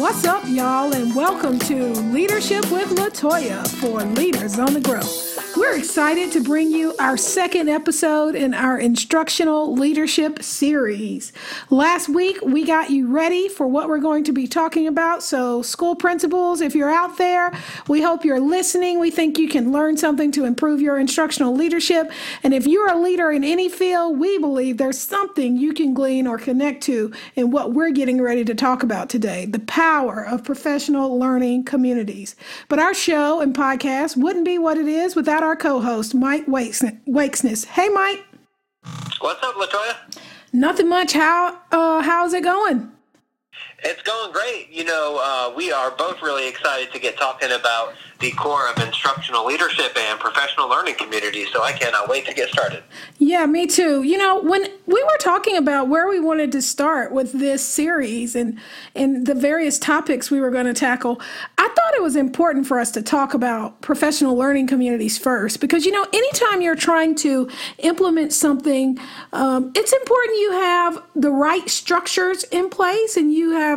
What's up, y'all, and welcome to Leadership with Latoya for Leaders on the Grow. We're excited to bring you our second episode in our instructional leadership series. Last week, we got you ready for what we're going to be talking about. So, school principals, if you're out there, we hope you're listening. We think you can learn something to improve your instructional leadership. And if you're a leader in any field, we believe there's something you can glean or connect to in what we're getting ready to talk about today the power of professional learning communities. But our show and podcast wouldn't be what it is without our our co-host, Mike Wakesness. Hey, Mike. What's up, Latoya? Nothing much. How uh, how's it going? It's going great. You know, uh, we are both really excited to get talking about the core of instructional leadership and professional learning community. So I cannot wait to get started. Yeah, me too. You know, when we were talking about where we wanted to start with this series and and the various topics we were going to tackle, I thought it was important for us to talk about professional learning communities first because you know, anytime you're trying to implement something, um, it's important you have the right structures in place and you have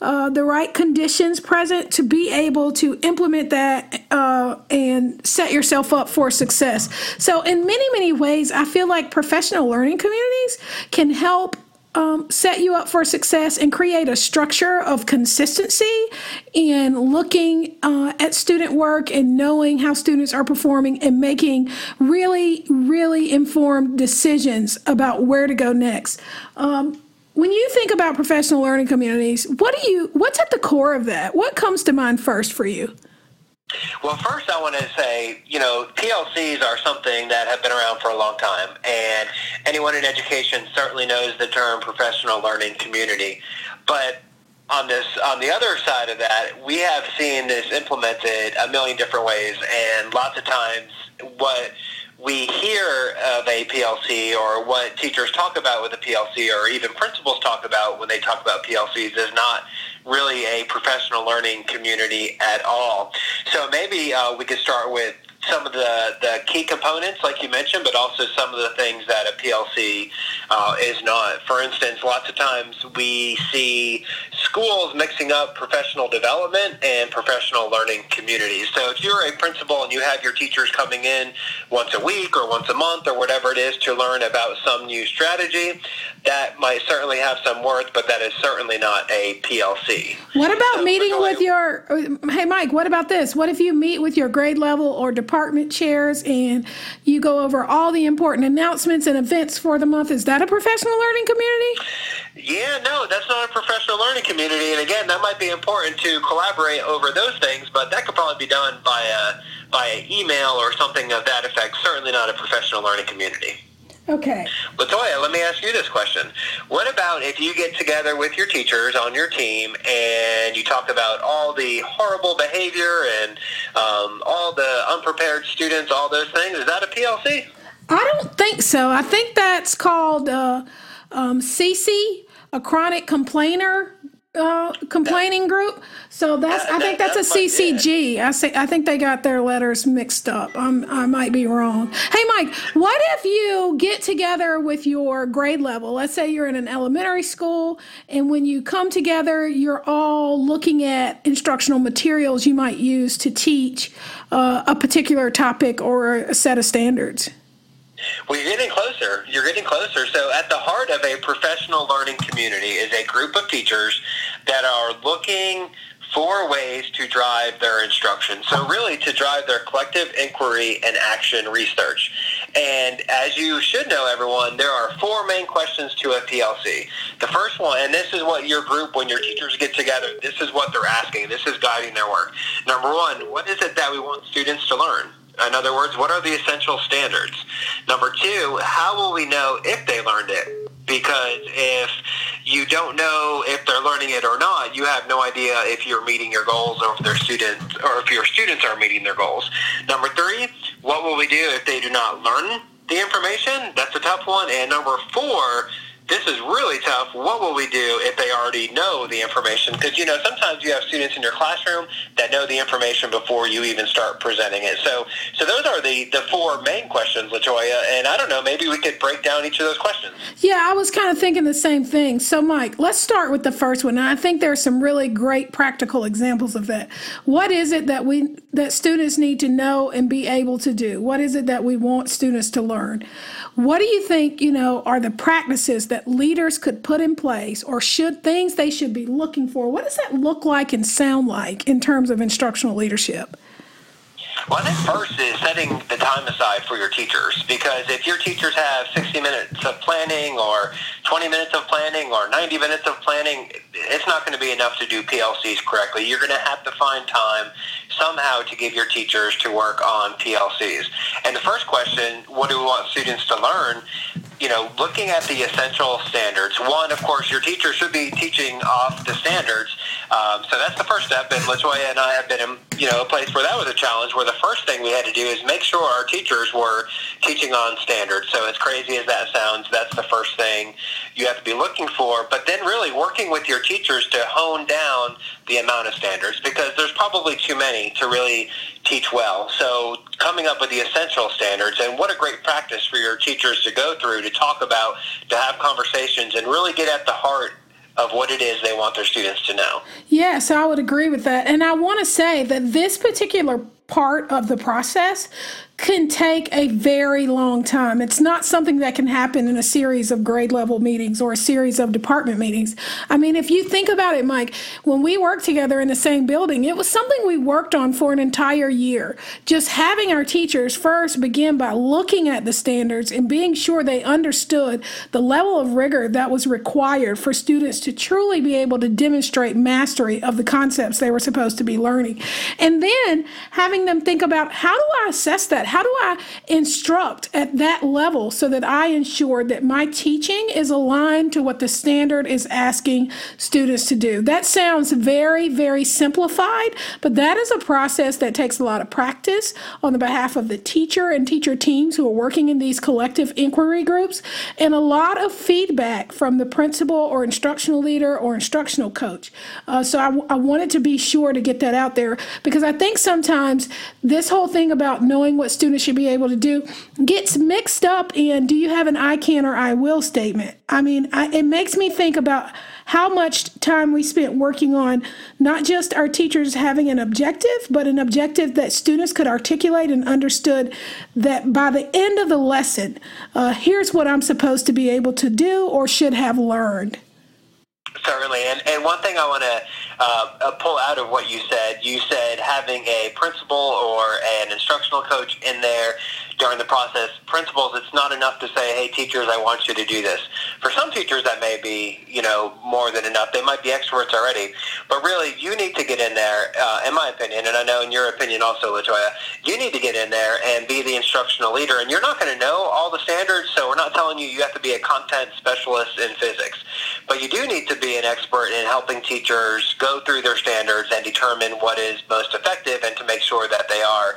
uh, the right conditions present to be able to implement that uh, and set yourself up for success. So, in many, many ways, I feel like professional learning communities can help um, set you up for success and create a structure of consistency in looking uh, at student work and knowing how students are performing and making really, really informed decisions about where to go next. Um, when you think about professional learning communities, what do you what's at the core of that? What comes to mind first for you? Well, first I want to say, you know, PLCs are something that have been around for a long time, and anyone in education certainly knows the term professional learning community. But on this, on the other side of that, we have seen this implemented a million different ways, and lots of times what we hear of a PLC or what teachers talk about with a PLC or even principals talk about when they talk about PLCs is not really a professional learning community at all. So maybe uh, we could start with some of the, the key components, like you mentioned, but also some of the things that a PLC uh, is not. For instance, lots of times we see schools mixing up professional development and professional learning communities. So if you're a principal and you have your teachers coming in once a week or once a month or whatever it is to learn about some new strategy, that might certainly have some worth, but that is certainly not a PLC. What about so meeting with your, hey Mike, what about this? What if you meet with your grade level or department chairs and you go over all the important announcements and events for the month? Is that a professional learning community? Yeah, no, that's not a professional learning community. And again, that might be important to collaborate over those things, but that could probably be done by a, by an email or something of that effect. Certainly not a professional learning community. Okay. Latoya, let me ask you this question. What about if you get together with your teachers on your team and you talk about all the horrible behavior and um, all the unprepared students, all those things? Is that a PLC? I don't think so. I think that's called uh, um, CC, a chronic complainer uh, complaining group. So that's I think that's a CCG. I say I think they got their letters mixed up. I'm, I might be wrong. Hey Mike, what if you get together with your grade level? Let's say you're in an elementary school, and when you come together, you're all looking at instructional materials you might use to teach uh, a particular topic or a set of standards. Well, you're getting closer. You're getting closer. So, at the heart of a professional learning community is a group of teachers that are looking for ways to drive their instruction. So really to drive their collective inquiry and action research. And as you should know, everyone, there are four main questions to a PLC. The first one, and this is what your group, when your teachers get together, this is what they're asking. This is guiding their work. Number one, what is it that we want students to learn? In other words, what are the essential standards? Number two, how will we know if they learned it? Because if you don't know if they're learning it or not, you have no idea if you're meeting your goals or if their students or if your students are meeting their goals. Number three, what will we do if they do not learn the information? That's a tough one. And number four, this is really tough. What will we do if they already know the information? Because, you know, sometimes you have students in your classroom that know the information before you even start presenting it. So, so those are the, the four main questions, LaToya. And I don't know, maybe we could break down each of those questions. Yeah, I was kind of thinking the same thing. So, Mike, let's start with the first one. And I think there are some really great practical examples of that. What is it that we that students need to know and be able to do? What is it that we want students to learn? What do you think, you know, are the practices that leaders could put in place or should things they should be looking for? What does that look like and sound like in terms of instructional leadership? Well, I think first is setting the time aside for your teachers because if your teachers have 60 minutes of planning or 20 minutes of planning or 90 minutes of planning, it's not going to be enough to do PLCs correctly. You're going to have to find time somehow to give your teachers to work on PLCs. And the first question, what do we want students to learn? You know, looking at the essential standards. One, of course, your teacher should be teaching off the standards. Um, so that's the first step. And LaToya and I have been you know, a place where that was a challenge. Where the first thing we had to do is make sure our teachers were teaching on standards. So as crazy as that sounds, that's the first thing you have to be looking for. But then really working with your teachers to hone down the amount of standards because there's probably too many to really teach well. So coming up with the essential standards and what a great practice for your teachers to go through to talk about, to have conversations and really get at the heart of what it is they want their students to know. Yes, I would agree with that. And I want to say that this particular part of the process can take a very long time. It's not something that can happen in a series of grade level meetings or a series of department meetings. I mean, if you think about it, Mike, when we worked together in the same building, it was something we worked on for an entire year. Just having our teachers first begin by looking at the standards and being sure they understood the level of rigor that was required for students to truly be able to demonstrate mastery of the concepts they were supposed to be learning. And then having them think about how do I assess that? How do I instruct at that level so that I ensure that my teaching is aligned to what the standard is asking students to do? That sounds very, very simplified, but that is a process that takes a lot of practice on the behalf of the teacher and teacher teams who are working in these collective inquiry groups, and a lot of feedback from the principal or instructional leader or instructional coach. Uh, so I, wanted to be sure to get that out there because I think sometimes this whole thing about knowing what students should be able to do gets mixed up in do you have an I can or I will statement? I mean, I, it makes me think about how much time we spent working on not just our teachers having an objective, but an objective that students could articulate and understood that by the end of the lesson, uh, here's what I'm supposed to be able to do or should have learned. Certainly, and, and one thing I want to uh, uh, pull out of what you said, you said having a principal or an instructional coach in there during the process. Principals, it's not enough to say, hey, teachers, I want you to do this. For some teachers, that may be, you know, more than enough. They might be experts already. But really, you need to get in there, uh, in my opinion, and I know in your opinion also, LaToya, you need to get in there and be the instructional leader. And you're not going to know all the standards, so we're not telling you you have to be a content specialist in physics. But you do need to be an expert in helping teachers go through their standards and determine what is most effective and to make sure that they are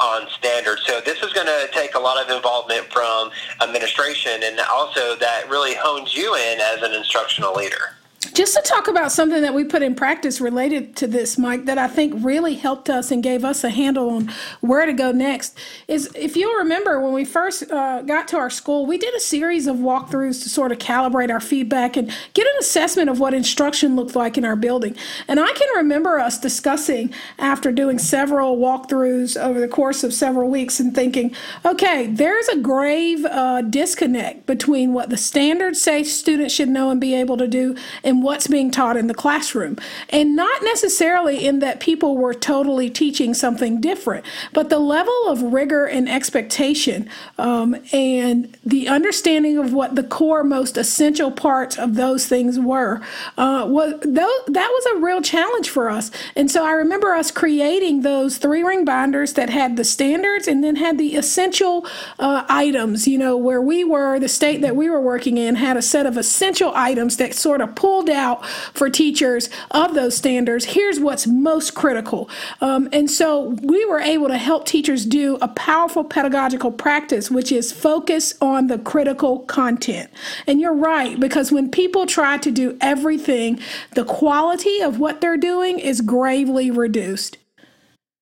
on standards. So this is going to take a lot of involvement from administration and also that really hones you in as an instructional leader. Just to talk about something that we put in practice related to this, Mike, that I think really helped us and gave us a handle on where to go next is if you'll remember when we first uh, got to our school, we did a series of walkthroughs to sort of calibrate our feedback and get an assessment of what instruction looked like in our building. And I can remember us discussing after doing several walkthroughs over the course of several weeks and thinking, okay, there's a grave uh, disconnect between what the standards say students should know and be able to do and what's being taught in the classroom. And not necessarily in that people were totally teaching something different, but the level of rigor and expectation um, and the understanding of what the core, most essential parts of those things were, uh, was, that was a real challenge for us. And so I remember us creating those three ring binders that had the standards and then had the essential uh, items, you know, where we were, the state that we were working in had a set of essential items that sort of pulled out for teachers of those standards. Here's what's most critical. Um, and so we were able to help teachers do a powerful pedagogical practice, which is focus on the critical content. And you're right, because when people try to do everything, the quality of what they're doing is gravely reduced.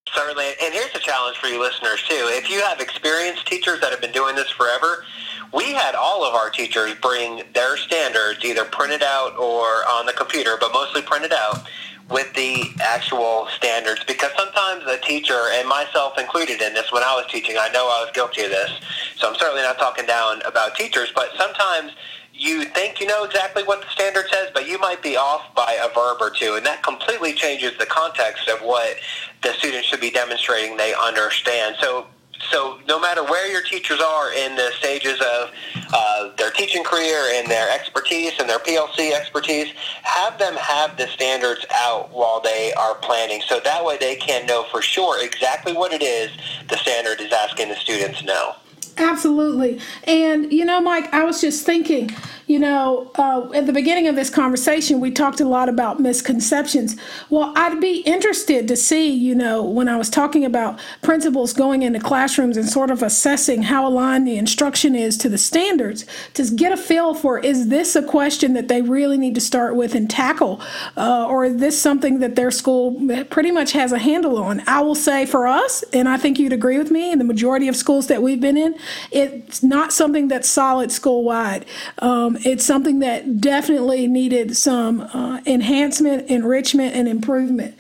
Certainly. And here's a challenge for you listeners, too. If you have experienced teachers that have been doing this forever, we had all of our teachers bring their standards either printed out or on the computer, but mostly printed out with the actual standards because sometimes a teacher, and myself included in this when I was teaching, I know I was guilty of this, so I'm certainly not talking down about teachers, but sometimes you think you know exactly what the standard says, but you might be off by a verb or two, and that completely changes the context of what the students should be demonstrating they understand. So so no matter where your teachers are in the stages of uh, their teaching career and their expertise and their PLC expertise, have them have the standards out while they are planning. So that way they can know for sure exactly what it is the standard is asking the students know. Absolutely. And, you know, Mike, I was just thinking, you know, uh, at the beginning of this conversation, we talked a lot about misconceptions. Well, I'd be interested to see, you know, when I was talking about principals going into classrooms and sort of assessing how aligned the instruction is to the standards, to get a feel for is this a question that they really need to start with and tackle, uh, or is this something that their school pretty much has a handle on? I will say for us, and I think you'd agree with me, in the majority of schools that we've been in, it's not something that's solid school wide. Um, it's something that definitely needed some uh, enhancement, enrichment, and improvement.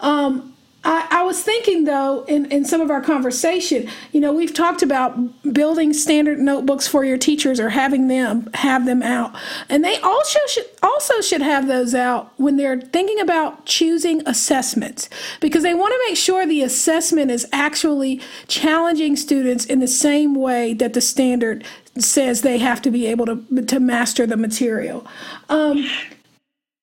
Um, I, I, was thinking though in, in some of our conversation, you know, we've talked about building standard notebooks for your teachers or having them have them out. And they also should also should have those out when they're thinking about choosing assessments because they want to make sure the assessment is actually challenging students in the same way that the standard says they have to be able to to master the material. Um,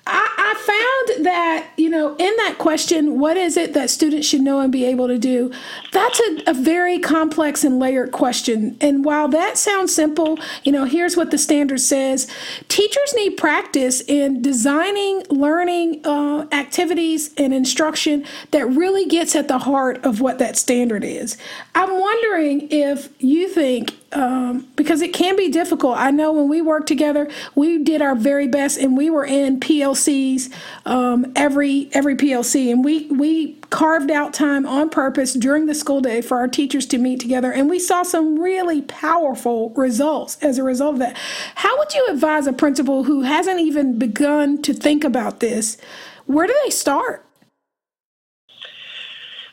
I, I, found that, you know, in that question, what is it that students should know and be able to do? That's a, a, very complex and layered question. And while that sounds simple, you know, here's what the standard says teachers need practice in designing learning uh, activities and instruction that really gets at the heart of what that standard is. I'm wondering if you think um, because it can be difficult. I know when we worked together, we did our very best, and we were in PLCs um, every every PLC, and we we carved out time on purpose during the school day for our teachers to meet together, and we saw some really powerful results as a result of that. How would you advise a principal who hasn't even begun to think about this? Where do they start?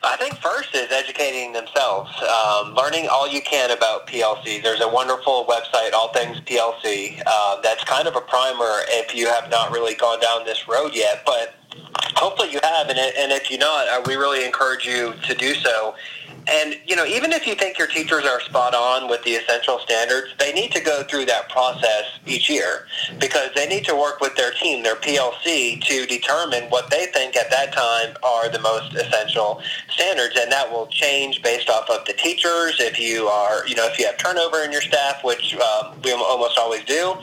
I think first is educating themselves, um, learning all you can about PLC. There's a wonderful website, All Things PLC, uh, that's kind of a primer if you have not really gone down this road yet. But hopefully you have, and, and if you not, uh, we really encourage you to do so. And, you know, even if you think your teachers are spot on with the essential standards, they need to go through that process each year because they need to work with their team, their PLC, to determine what they think at that time are the most essential standards. And that will change based off of the teachers, if you are, you know, if you have turnover in your staff, which um, we almost always do.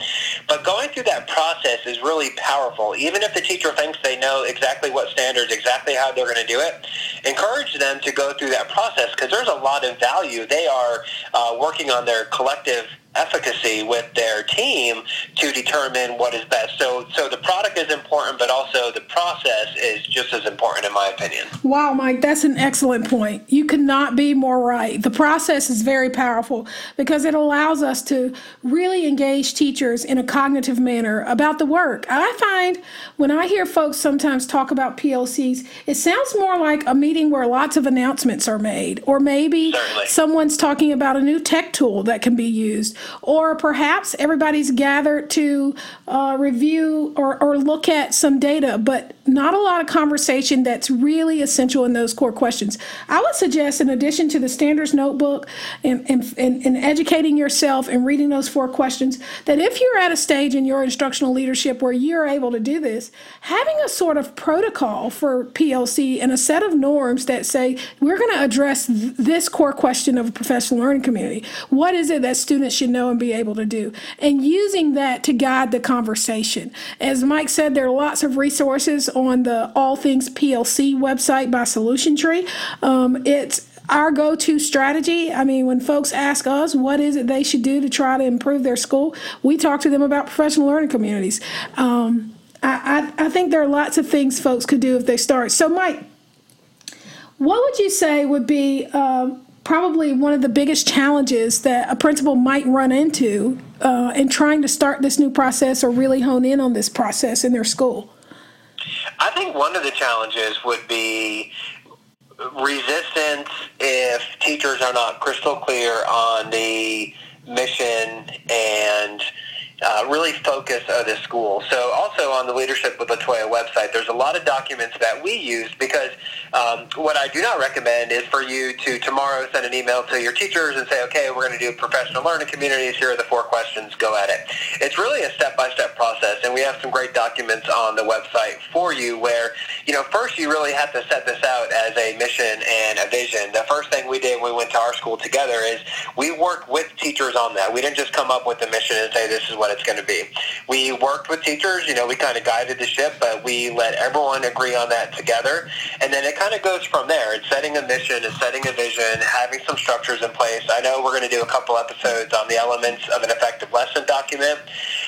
But going through that process is really powerful. Even if the teacher thinks they know exactly what standards, exactly how they're going to do it, encourage them to go through that process because there's a lot of value. They are uh, working on their collective efficacy with their team to determine what is best. So, so the product is important, but also the process is just as important, in my opinion. Wow, Mike, that's an excellent point. You could not be more right. The process is very powerful because it allows us to really engage teachers in a cognitive manner about the work. I find when I hear folks sometimes talk about PLCs, it sounds more like a meeting where lots of announcements are made, or maybe Certainly. someone's talking about a new tech tool that can be used or perhaps everybody's gathered to uh, review or, or look at some data. But not a lot of conversation that's really essential in those core questions. I would suggest, in addition to the standards notebook and, and, and, and educating yourself and reading those four questions, that if you're at a stage in your instructional leadership where you're able to do this, having a sort of protocol for PLC and a set of norms that say, we're going to address th- this core question of a professional learning community. What is it that students should know and be able to do? And using that to guide the conversation. As Mike said, there are lots of resources on the All Things PLC website by Solution Tree. Um, it's our go-to strategy. I mean when folks ask us what is it they should do to try to improve their school we talk to them about professional learning communities. Um, I, I, I, think there are lots of things folks could do if they start. So mike what would you say would be uh, probably one of the biggest challenges that a principal might run into uh, in trying to start this new process or really hone in on this process in their school I think one of the challenges would be resistance if teachers are not crystal clear on the mission and uh, really focus of the school. So also on the Leadership with Latoya website, there's a lot of documents that we use because um, what I do not recommend is for you to tomorrow send an email to your teachers and say, okay, we're going to do professional learning communities. Here are the four questions. Go at it. It's really a step-by-step process, and we have some great documents on the website for you where, you know, first you really have to set this out as a mission and a vision. The first thing we did when we went to our school together is we worked with teachers on that. We didn't just come up with a mission and say this is what what it's going to be. We worked with teachers, you know, we kind of guided the ship, but we let everyone agree on that together. And then it kind of goes from there. It's setting a mission, it's setting a vision, having some structures in place. I know we're going to do a couple episodes on the elements of an effective lesson document.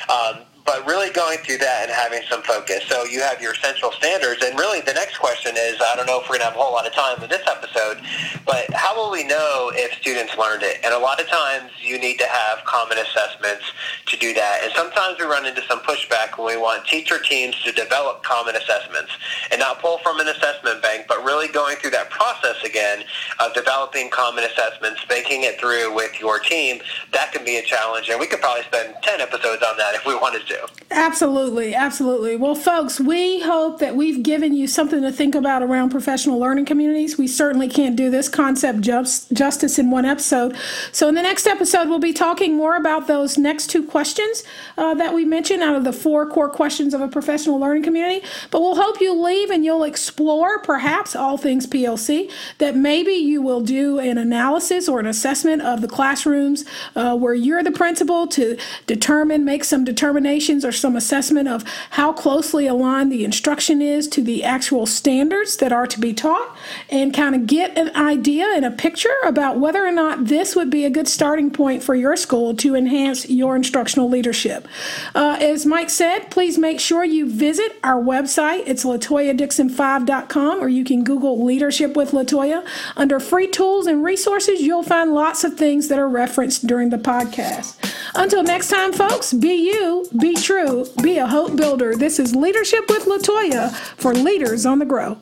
Um, but really going through that and having some focus. So you have your central standards, and really the next question is, I don't know if we're going to have a whole lot of time in this episode, but how will we know if students learned it? And a lot of times you need to have common assessments to do that. And sometimes we run into some pushback when we want teacher teams to develop common assessments and not pull from an assessment bank, but really going through that process again of developing common assessments, thinking it through with your team. That can be a challenge, and we could probably spend 10 episodes on that if we wanted to. Absolutely, absolutely. Well, folks, we hope that we've given you something to think about around professional learning communities. We certainly can't do this concept just, justice in one episode. So, in the next episode, we'll be talking more about those next two questions uh, that we mentioned out of the four core questions of a professional learning community. But we'll hope you leave and you'll explore perhaps all things PLC, that maybe you will do an analysis or an assessment of the classrooms uh, where you're the principal to determine, make some determination or some assessment of how closely aligned the instruction is to the actual standards that are to be taught and kind of get an idea and a picture about whether or not this would be a good starting point for your school to enhance your instructional leadership. Uh, as Mike said, please make sure you visit our website. It's latoyadixon5.com or you can Google Leadership with Latoya. Under free tools and resources, you'll find lots of things that are referenced during the podcast. Until next time, folks, be you, be true, be a hope builder. This is Leadership with Latoya for Leaders on the Grow.